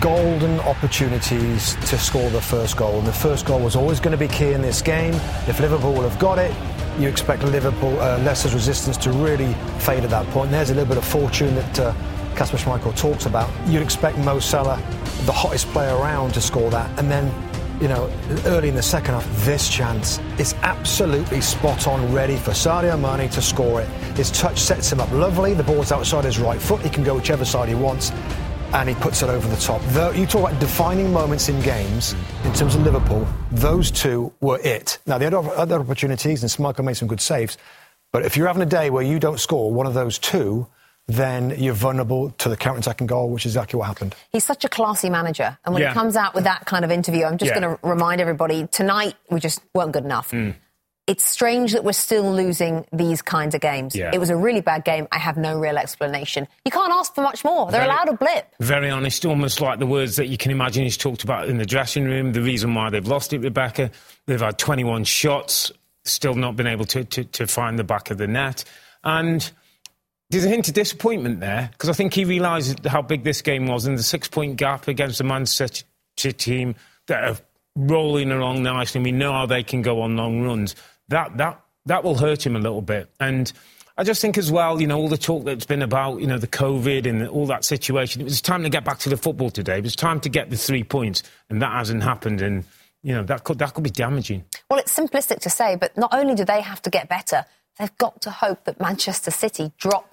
golden opportunities to score the first goal. And the first goal was always going to be key in this game. If Liverpool have got it, you expect Liverpool, uh, Leicester's resistance to really fade at that point. And there's a little bit of fortune that uh, Kasper Schmeichel talks about. You'd expect Mo Salah, the hottest player around, to score that. And then, you know, early in the second half, this chance is absolutely spot on, ready for Sadio Mane to score it. His touch sets him up lovely. The ball's outside his right foot. He can go whichever side he wants and he puts it over the top. Though you talk about defining moments in games in terms of Liverpool, those two were it. Now they had other opportunities, and Schmeichel made some good saves. But if you're having a day where you don't score one of those two, then you're vulnerable to the counter-attacking goal, which is exactly what happened. He's such a classy manager, and when Yeah. he comes out with that kind of interview, I'm just Yeah. going to remind everybody tonight we just weren't good enough. Mm. It's strange that we're still losing these kinds of games. Yeah. It was a really bad game. I have no real explanation. You can't ask for much more. They're Very- allowed a blip. Very honest, almost like the words that you can imagine he's talked about in the dressing room. The reason why they've lost it, Rebecca, they've had 21 shots, still not been able to, to, to find the back of the net. And there's a hint of disappointment there because I think he realised how big this game was and the six point gap against the Manchester team that are rolling along nicely. We know how they can go on long runs. That, that, that will hurt him a little bit. And I just think as well, you know, all the talk that's been about, you know, the COVID and all that situation, it was time to get back to the football today. It was time to get the three points, and that hasn't happened. And, you know, that could, that could be damaging. Well, it's simplistic to say, but not only do they have to get better, they've got to hope that Manchester City drop.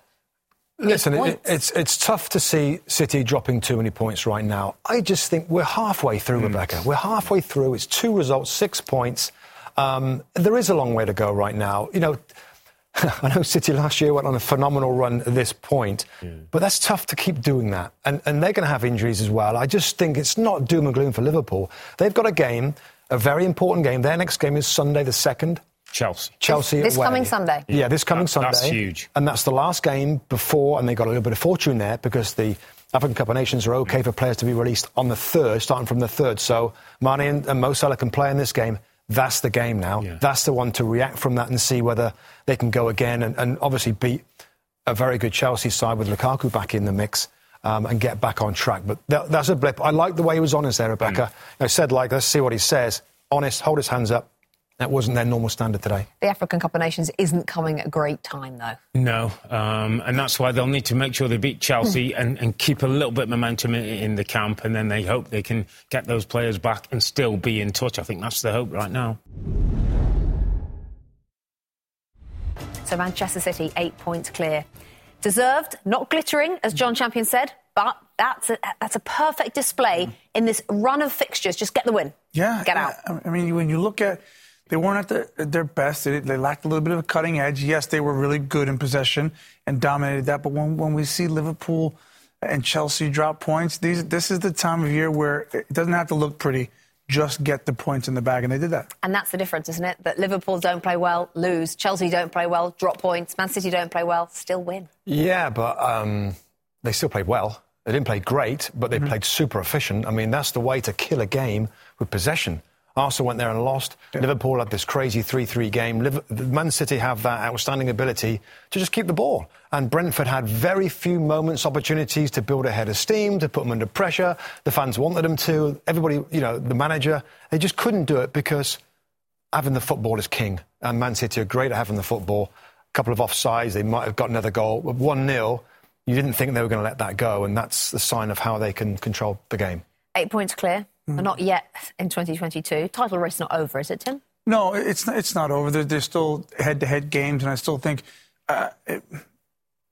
Listen, it, it's it's tough to see City dropping too many points right now. I just think we're halfway through, hmm. Rebecca. We're halfway through. It's two results, six points. Um, there is a long way to go right now. You know, *laughs* I know City last year went on a phenomenal run at this point, but that's tough to keep doing that. And, and they're going to have injuries as well. I just think it's not doom and gloom for Liverpool. They've got a game, a very important game. Their next game is Sunday the 2nd. Chelsea. Chelsea This away. coming Sunday. Yeah, this coming That- Sunday. that's huge. And that's the last game before, and they got a little bit of fortune there because the African Cup of Nations are okay for players to be released on the third, starting from the third. So Mane and, and Mo Salah can play in this game. That's the game now. Yeah. That's the one to react from that and see whether they can go again and, and obviously beat a very good Chelsea side with Lukaku back in the mix. Um, and get back on track. But that, that's a blip. I like the way he was honest there, Rebecca. I said, like, let's see what he says. Honest, hold his hands up. That wasn't their normal standard today. The African Cup of Nations isn't coming at a great time, though. No, um, and that's why they'll need to make sure they beat Chelsea and, and keep a little bit of momentum in, in the camp, and then they hope they can get those players back and still be in touch. I think that's the hope right now. So Manchester City, eight points clear. Deserved, not glittering, as Jon Champion said, but that's a, that's a perfect display in this run of fixtures. Just get the win. Yeah, Get out. I I mean, when you look at, they weren't at their, their best. They, they lacked a little bit of a cutting edge. Yes, they were really good in possession and dominated that. But when, when we see Liverpool and Chelsea drop points, these this is the time of year where it doesn't have to look pretty. Just get the points in the bag, and they did that. And that's the difference, isn't it? That Liverpool don't play well, lose. Chelsea don't play well, drop points. Man City don't play well, still win. Yeah, but um, they still played well. They didn't play great, but they played super efficient. I mean, that's the way to kill a game with possession. Arsenal went there and lost. Liverpool had this crazy 3 3 game. Man City have that outstanding ability to just keep the ball. And Brentford had very few moments, opportunities to build a head of steam, to put them under pressure. The fans wanted them to. Everybody, you know, the manager, they just couldn't do it because having the football is king. And Man City are great at having the football. A couple of offsides, they might have got another goal. 1 0, you didn't think they were going to let that go. And that's the sign of how they can control the game. Eight points clear, but not yet in 2022. Title race not over, is it, Tim? No, it's not, it's not over. There, there's still head-to-head games, and I still think uh, it,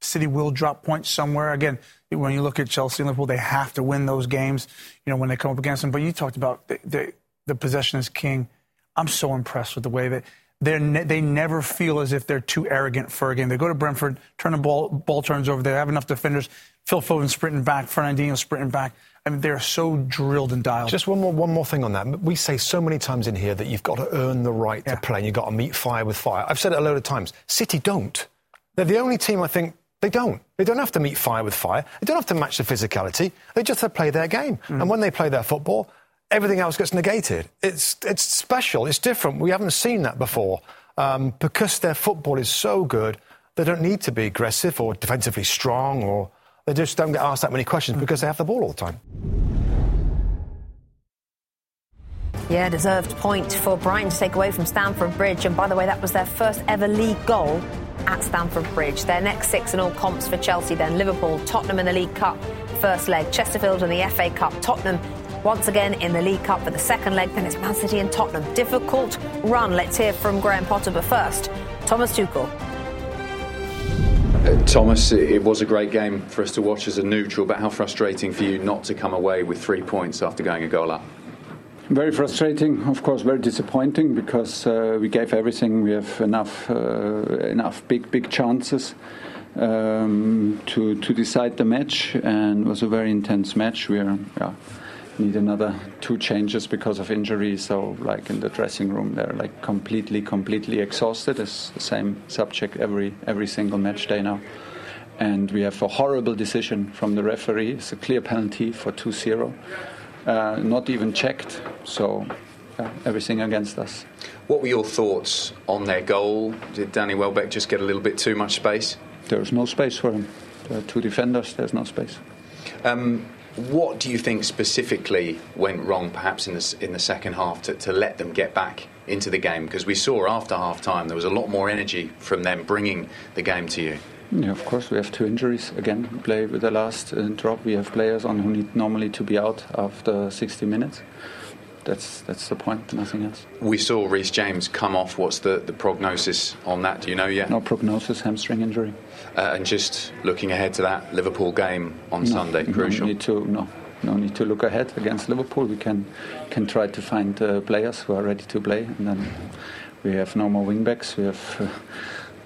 City will drop points somewhere. Again, when you look at Chelsea and Liverpool, they have to win those games. You know when they come up against them. But you talked about the, the, the possession is king. I'm so impressed with the way that they ne- they never feel as if they're too arrogant for a game. They go to Brentford, turn the ball, ball turns over. They have enough defenders. Phil Foden sprinting back, Fernandinho sprinting back. I mean, they're so drilled and dialed. Just one more, one more thing on that. We say so many times in here that you've got to earn the right Yeah. to play and you've got to meet fire with fire. I've said it a load of times. City don't. They're the only team, I think, They don't. They don't have to meet fire with fire. They don't have to match the physicality. They just have to play their game. Mm. And when they play their football, everything else gets negated. It's, it's special. It's different. We haven't seen that before. Um, because their football is so good, they don't need to be aggressive or defensively strong, or they just don't get asked that many questions mm. because they have the ball all the time. Yeah, deserved point for Brighton to take away from Stamford Bridge. And by the way, that was their first ever league goal at Stamford Bridge. Their next six in all comps for Chelsea, then Liverpool, Tottenham in the League Cup, first leg, Chesterfield in the FA Cup, Tottenham once again in the League Cup for the second leg. Then it's Man City and Tottenham. Difficult run. Let's hear from Graham Potter. But first, Thomas Tuchel. Uh, Thomas, it was a great game for us to watch as a neutral, but how frustrating for you not to come away with three points after going a goal up? Very frustrating, of course, very disappointing because uh, we gave everything. We have enough, uh, enough big, big chances um, to to decide the match, and it was a very intense match. We are, yeah, need another two changes because of injury. So, like in the dressing room, they're like completely, completely exhausted. It's the same subject every every single match day now. And we have a horrible decision from the referee. It's a clear penalty for 2-0 uh, not even checked. So uh, everything against us. What were your thoughts on their goal? Did Danny Welbeck just get a little bit too much space? There's no space for him. There are two defenders. There's no space. Um, what do you think specifically went wrong, perhaps in the in the second half, to, to let them get back into the game? Because we saw after half time there was a lot more energy from them bringing the game to you. Yeah, of course, we have two injuries again. Play with the last uh, drop. We have players on who need normally to be out after 60 minutes. That's that's the point. Nothing else. We saw Reece James come off. What's the, the prognosis on that? Do you know yet? No prognosis. Hamstring injury. Uh, and just looking ahead to that Liverpool game on no, Sunday, crucial. No need to no. No need to look ahead against Liverpool. We can can try to find uh, players who are ready to play, and then we have no more wingbacks. We have uh,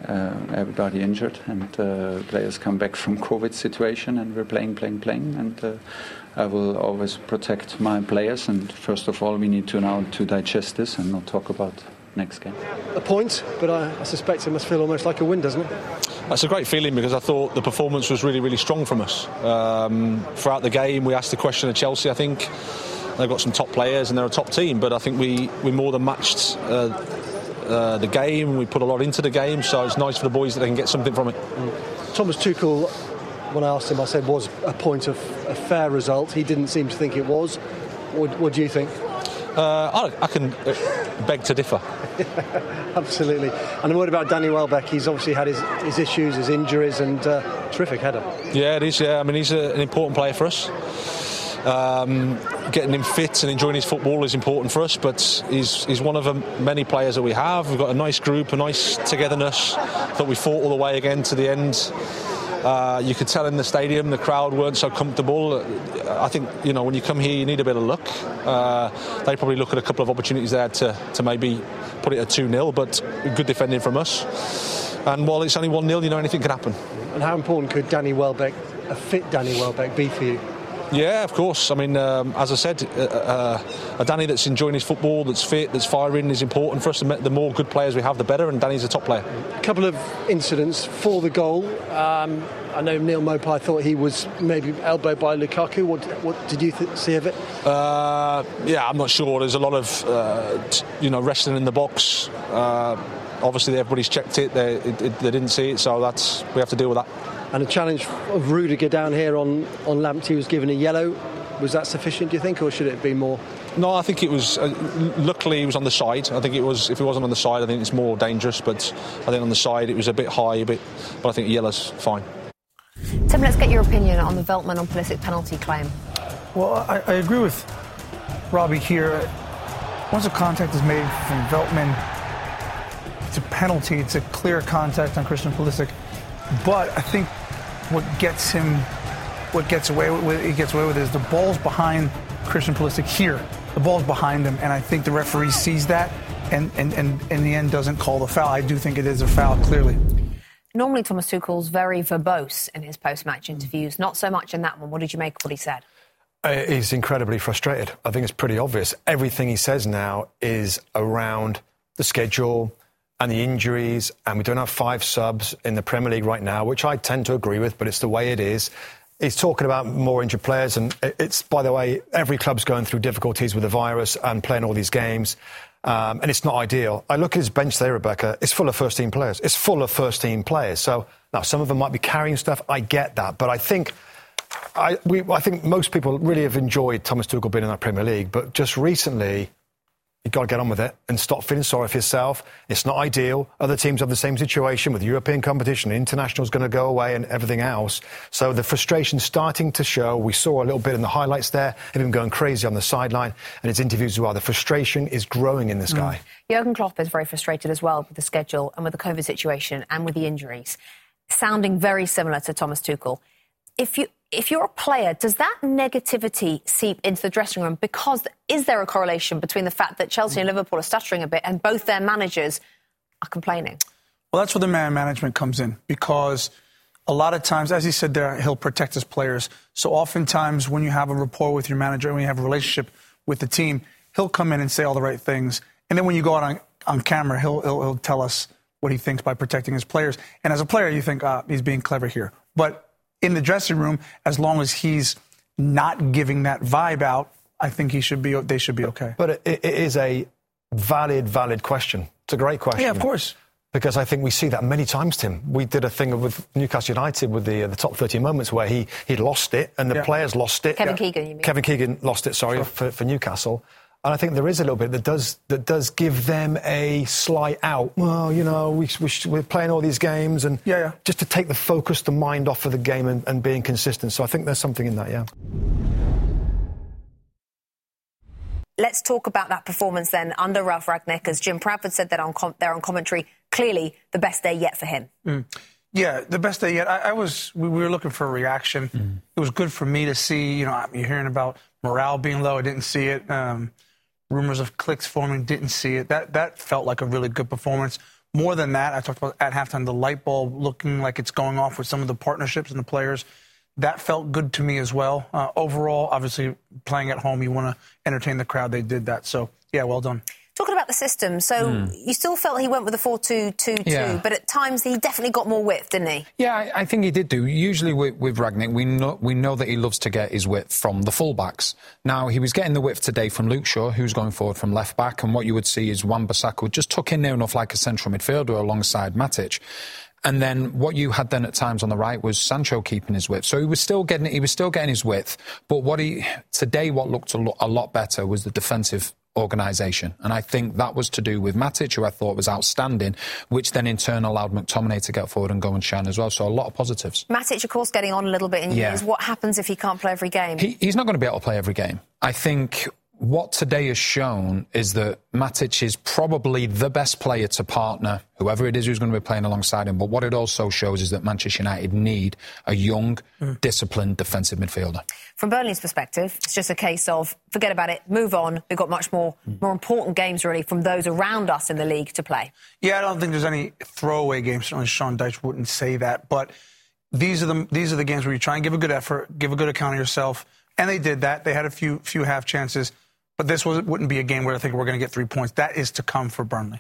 uh, everybody injured and uh, players come back from COVID situation and we're playing, playing, playing and uh, I will always protect my players and first of all we need to now to digest this and not talk about next game. A point, but I, I suspect it must feel almost like a win, doesn't it? That's a great feeling because I thought the performance was really, really strong from us. Um, throughout the game, we asked the question of Chelsea, I think. They've got some top players and they're a top team, but I think we, we more than matched uh, uh, the game. We put a lot into the game, so it's nice for the boys that they can get something from it. Mm. Thomas Tuchel, when I asked him, I said was a point of a fair result. He didn't seem to think it was. What, what do you think? Uh, I, I, can uh, beg to differ. *laughs* Absolutely. And what about Danny Welbeck? He's obviously had his, his issues, his injuries, and uh, terrific header. Yeah, it is. Yeah, I mean he's a, an important player for us. Um, getting him fit and enjoying his football is important for us, but he's, he's one of the many players that we have. We've got a nice group, a nice togetherness that we fought all the way again to the end. Uh, you could tell in the stadium the crowd weren't so comfortable. I think you know when you come here, you need a bit of luck. Uh, they probably look at a couple of opportunities there to, to maybe put it at 2 0, but good defending from us. And while it's only 1 0, you know anything can happen. And how important could Danny Welbeck, a fit Danny Welbeck, be for you? Yeah, of course. I mean, um, as I said, uh, uh, a Danny that's enjoying his football, that's fit, that's firing, is important for us. The more good players we have, the better. And Danny's a top player. A couple of incidents for the goal. Um, I know Neal Maupay thought he was maybe elbowed by Lukaku. What, what did you th- see of it? Uh, yeah, I'm not sure. There's a lot of uh, t- you know wrestling in the box. Uh, obviously, everybody's checked it. They, it, it. they didn't see it, so that's we have to deal with that and a challenge of Rudiger down here on, on Lamptey was given a yellow. Was that sufficient, do you think, or should it be more? No, I think it was. Uh, luckily, he was on the side. I think it was. If it wasn't on the side, I think it's more dangerous. But I think on the side, it was a bit high, a bit. But I think yellow's fine. Tim, let's get your opinion on the Veltman on Pulisic penalty claim. Well, I, I agree with Robbie here. Once a contact is made from Veltman, it's a penalty. It's a clear contact on Christian Pulisic. But I think what gets him, what gets away with, he gets away with is the ball's behind Christian Pulisic here. The ball's behind him, and I think the referee sees that, and, and, and in the end doesn't call the foul. I do think it is a foul, clearly. Normally, Thomas Tuchel's very verbose in his post-match interviews. Not so much in that one. What did you make of what he said? Uh, he's incredibly frustrated. I think it's pretty obvious. Everything he says now is around the schedule, and the injuries, and we don't have five subs in the Premier League right now, which I tend to agree with, but it's the way it is. He's talking about more injured players, and it's, by the way, every club's going through difficulties with the virus and playing all these games. Um, and it's not ideal. I look at his bench there, Rebecca. It's full of first team players. It's full of first team players. So now some of them might be carrying stuff. I get that, but I think I, we, I think most people really have enjoyed Thomas Tuchel being in that Premier League. But just recently, You've got to get on with it and stop feeling sorry for yourself. It's not ideal. Other teams have the same situation with European competition. International is going to go away and everything else. So the frustration's starting to show. We saw a little bit in the highlights there of him going crazy on the sideline and his interviews as well. The frustration is growing in this mm. guy. Jurgen Klopp is very frustrated as well with the schedule and with the COVID situation and with the injuries, sounding very similar to Thomas Tuchel. If you if you're a player, does that negativity seep into the dressing room? Because is there a correlation between the fact that Chelsea and Liverpool are stuttering a bit and both their managers are complaining? Well, that's where the man management comes in because a lot of times, as he said there, he'll protect his players. So oftentimes, when you have a rapport with your manager, when you have a relationship with the team, he'll come in and say all the right things. And then when you go out on, on camera, he'll, he'll, he'll tell us what he thinks by protecting his players. And as a player, you think, ah, he's being clever here. But in the dressing room, as long as he's not giving that vibe out, I think he should be. They should be okay. But it, it is a valid, valid question. It's a great question. Yeah, of course. Because I think we see that many times, Tim. We did a thing with Newcastle United with the uh, the top 30 moments where he he lost it and the yeah. players lost it. Kevin Keegan, you mean? Kevin Keegan lost it. Sorry sure. for, for Newcastle. And I think there is a little bit that does that does give them a slight out. Well, you know, we, we are playing all these games, and yeah, yeah. just to take the focus, the mind off of the game, and, and being consistent. So I think there's something in that. Yeah. Let's talk about that performance then under Ralf Rangnick, as Jim Bradford said that on com- there on commentary. Clearly, the best day yet for him. Mm. Yeah, the best day yet. I, I was. We, we, were looking for a reaction. Mm. It was good for me to see. You know, you're hearing about morale being low. I didn't see it. Um, rumors of cliques forming, didn't see it. That that felt like a really good performance. More than that, I talked about at halftime the light bulb looking like it's going off with some of the partnerships and the players. That felt good to me as well. Uh, overall, obviously, playing at home, you want to entertain the crowd. They did that. So, yeah, well done. Talking about the system, so mm. you still felt he went with a 4 2 2 2, but at times he definitely got more width, didn't he? Yeah, I, I think he did do. Usually with, with Rangnick, we know, we know that he loves to get his width from the fullbacks. Now, he was getting the width today from Luke Shaw, who's going forward from left back, and what you would see is Wan-Bissaka would just tuck in there enough like a central midfielder alongside Matic. And then what you had then at times on the right was Sancho keeping his width. So he was still getting he was still getting his width. But what he today what looked a, lo- a lot better was the defensive organisation. And I think that was to do with Matic, who I thought was outstanding, which then in turn allowed McTominay to get forward and go and shine as well. So a lot of positives. Matic, of course, getting on a little bit in yeah. years. What happens if he can't play every game? He, he's not going to be able to play every game. I think what today has shown is that Matic is probably the best player to partner whoever it is who's going to be playing alongside him. But what it also shows is that Manchester United need a young, mm. disciplined defensive midfielder. From Burnley's perspective, it's just a case of forget about it, move on. We've got much more mm. more important games really from those around us in the league to play. Yeah, I don't think there's any throwaway games. Certainly, Sean Dyche wouldn't say that, but. These are the these are the games where you try and give a good effort, give a good account of yourself, and they did that. They had a few few half chances but this was, wouldn't be a game where I think we're going to get three points. That is to come for Burnley.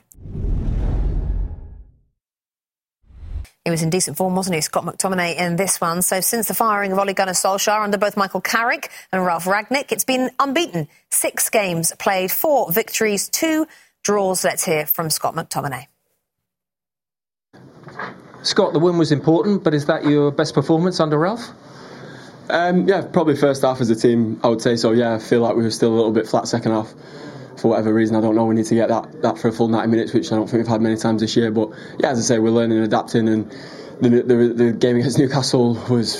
He was in decent form, wasn't he, Scott McTominay, in this one? So since the firing of Ole Gunnar Solskjaer under both Michael Carrick and Ralf Rangnick, it's been unbeaten. Six games played, four victories, two draws. Let's hear from Scott McTominay. Scott, the win was important, but is that your best performance under Ralf? Um, yeah, probably first half as a team, I would say so. Yeah, I feel like we were still a little bit flat second half. For whatever reason, I don't know. We need to get that, that for a full 90 minutes, which I don't think we've had many times this year. But yeah, as I say, we're learning and adapting. And the, the, the game against Newcastle was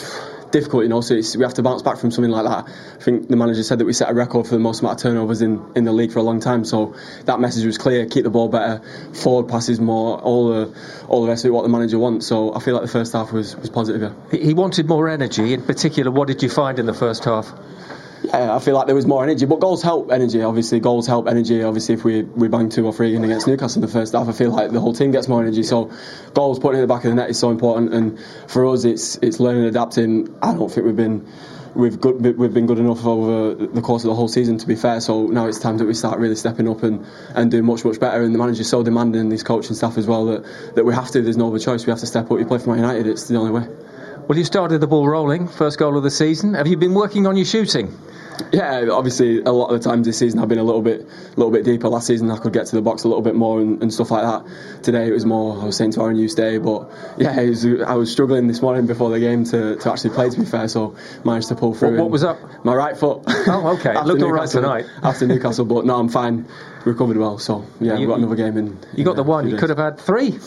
difficult, you know. So we have to bounce back from something like that. I think the manager said that we set a record for the most amount of turnovers in, in the league for a long time. So that message was clear: keep the ball better, forward passes more, all the all the rest of it, what the manager wants. So I feel like the first half was was positive. Yeah. He wanted more energy. In particular, what did you find in the first half? Yeah, I feel like there was more energy, but goals help energy. Obviously, goals help energy. Obviously, if we we bang two or three in against Newcastle in the first half, I feel like the whole team gets more energy. So, goals putting in the back of the net is so important. And for us, it's it's learning, adapting. I don't think we've been we've good, we've been good enough over the course of the whole season. To be fair, so now it's time that we start really stepping up and, and doing much much better. And the manager's so demanding, these coaching staff as well, that, that we have to. There's no other choice. We have to step up. You play for Man United. It's the only way. Well, you started the ball rolling, first goal of the season. Have you been working on your shooting? Yeah, obviously a lot of the times this season I've been a little bit, a little bit deeper. Last season I could get to the box a little bit more and, and stuff like that. Today it was more. I was saying to our new stay, but yeah, was, I was struggling this morning before the game to, to actually play. To be fair, so managed to pull through. What, what was up? My right foot. Oh, okay. *laughs* I looked all right tonight *laughs* after Newcastle, but no, I'm fine. Recovered well, so yeah, you, we've got another game in. You got the one. You could have had three.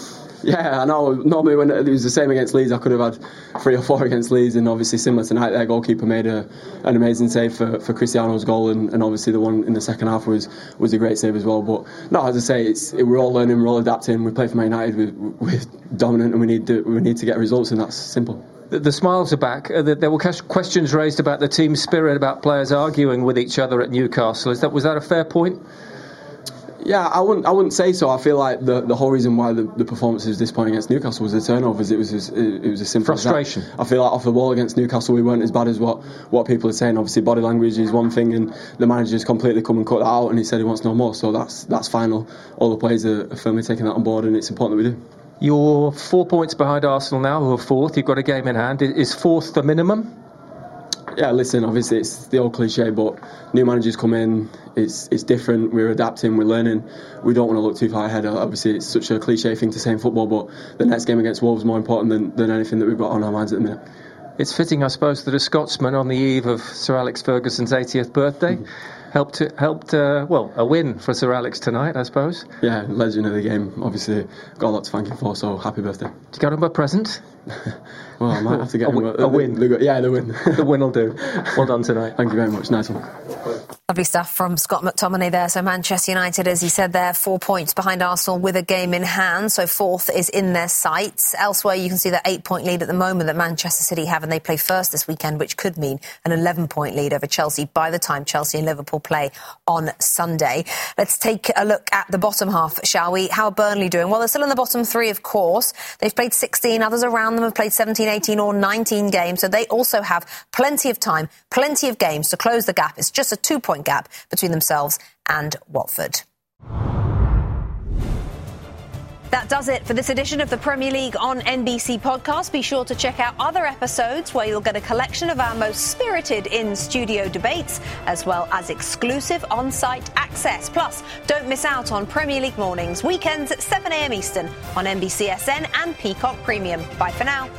Yeah, I know. Normally, when it was the same against Leeds, I could have had three or four against Leeds, and obviously similar tonight, their goalkeeper made a, an amazing save for, for Cristiano's goal, and, and, obviously the one in the second half was was a great save as well. But no, as I say, it's it, we're all learning, we're all adapting. We play for Man United, we're, we're dominant, and we need to, we need to get results, and that's simple. The, the smiles are back. Uh, there were questions raised about the team spirit, about players arguing with each other at Newcastle. Is that was that a fair point? Yeah, I wouldn't. I wouldn't say so. I feel like the, the whole reason why the, the performance was disappointing against Newcastle was the turnovers. It was as, it was a simple frustration. I feel like off the ball against Newcastle, we weren't as bad as what, what people are saying. Obviously, body language is one thing, and the manager's completely come and cut that out, and he said he wants no more. So that's that's final. All the players are, are firmly taking that on board, and it's important that we do. You're four points behind Arsenal now, who are fourth. You've got a game in hand. Is fourth the minimum? Yeah, listen, obviously it's the old cliche, but new managers come in, it's it's different, we're adapting, we're learning. We don't want to look too far ahead. Obviously, it's such a cliche thing to say in football, but the next game against Wolves is more important than, than anything that we've got on our minds at the minute. It's fitting, I suppose, that a Scotsman on the eve of Sir Alex Ferguson's 80th birthday. Mm-hmm helped helped uh, well a win for Sir Alex tonight, I suppose. Yeah, legend of the game. Obviously, got a lot to thank him for. So happy birthday! Did you get him a present? *laughs* well, I might have to get a, him a, a win. The, the, yeah, the win. *laughs* the win will do. *laughs* Well done tonight. Thank you very much. Nice one. Lovely stuff from Scott McTominay there. So Manchester United, as he said there, four points behind Arsenal with a game in hand. So fourth is in their sights. Elsewhere, you can see the eight-point lead at the moment that Manchester City have, and they play first this weekend, which could mean an 11-point lead over Chelsea by the time Chelsea and Liverpool play on Sunday. Let's take a look at the bottom half, shall we? How are Burnley doing? Well, they're still in the bottom three, of course. They've played 16. Others around them have played 17, 18 or 19 games. So they also have plenty of time, plenty of games to close the gap. It's just a two-point gap between themselves and Watford. That does it for this edition of the Premier League on NBC podcast. Be sure to check out other episodes where you'll get a collection of our most spirited in studio debates, as well as exclusive on site access. Plus, don't miss out on Premier League mornings, weekends at 7am Eastern on NBCSN and Peacock Premium. Bye for now.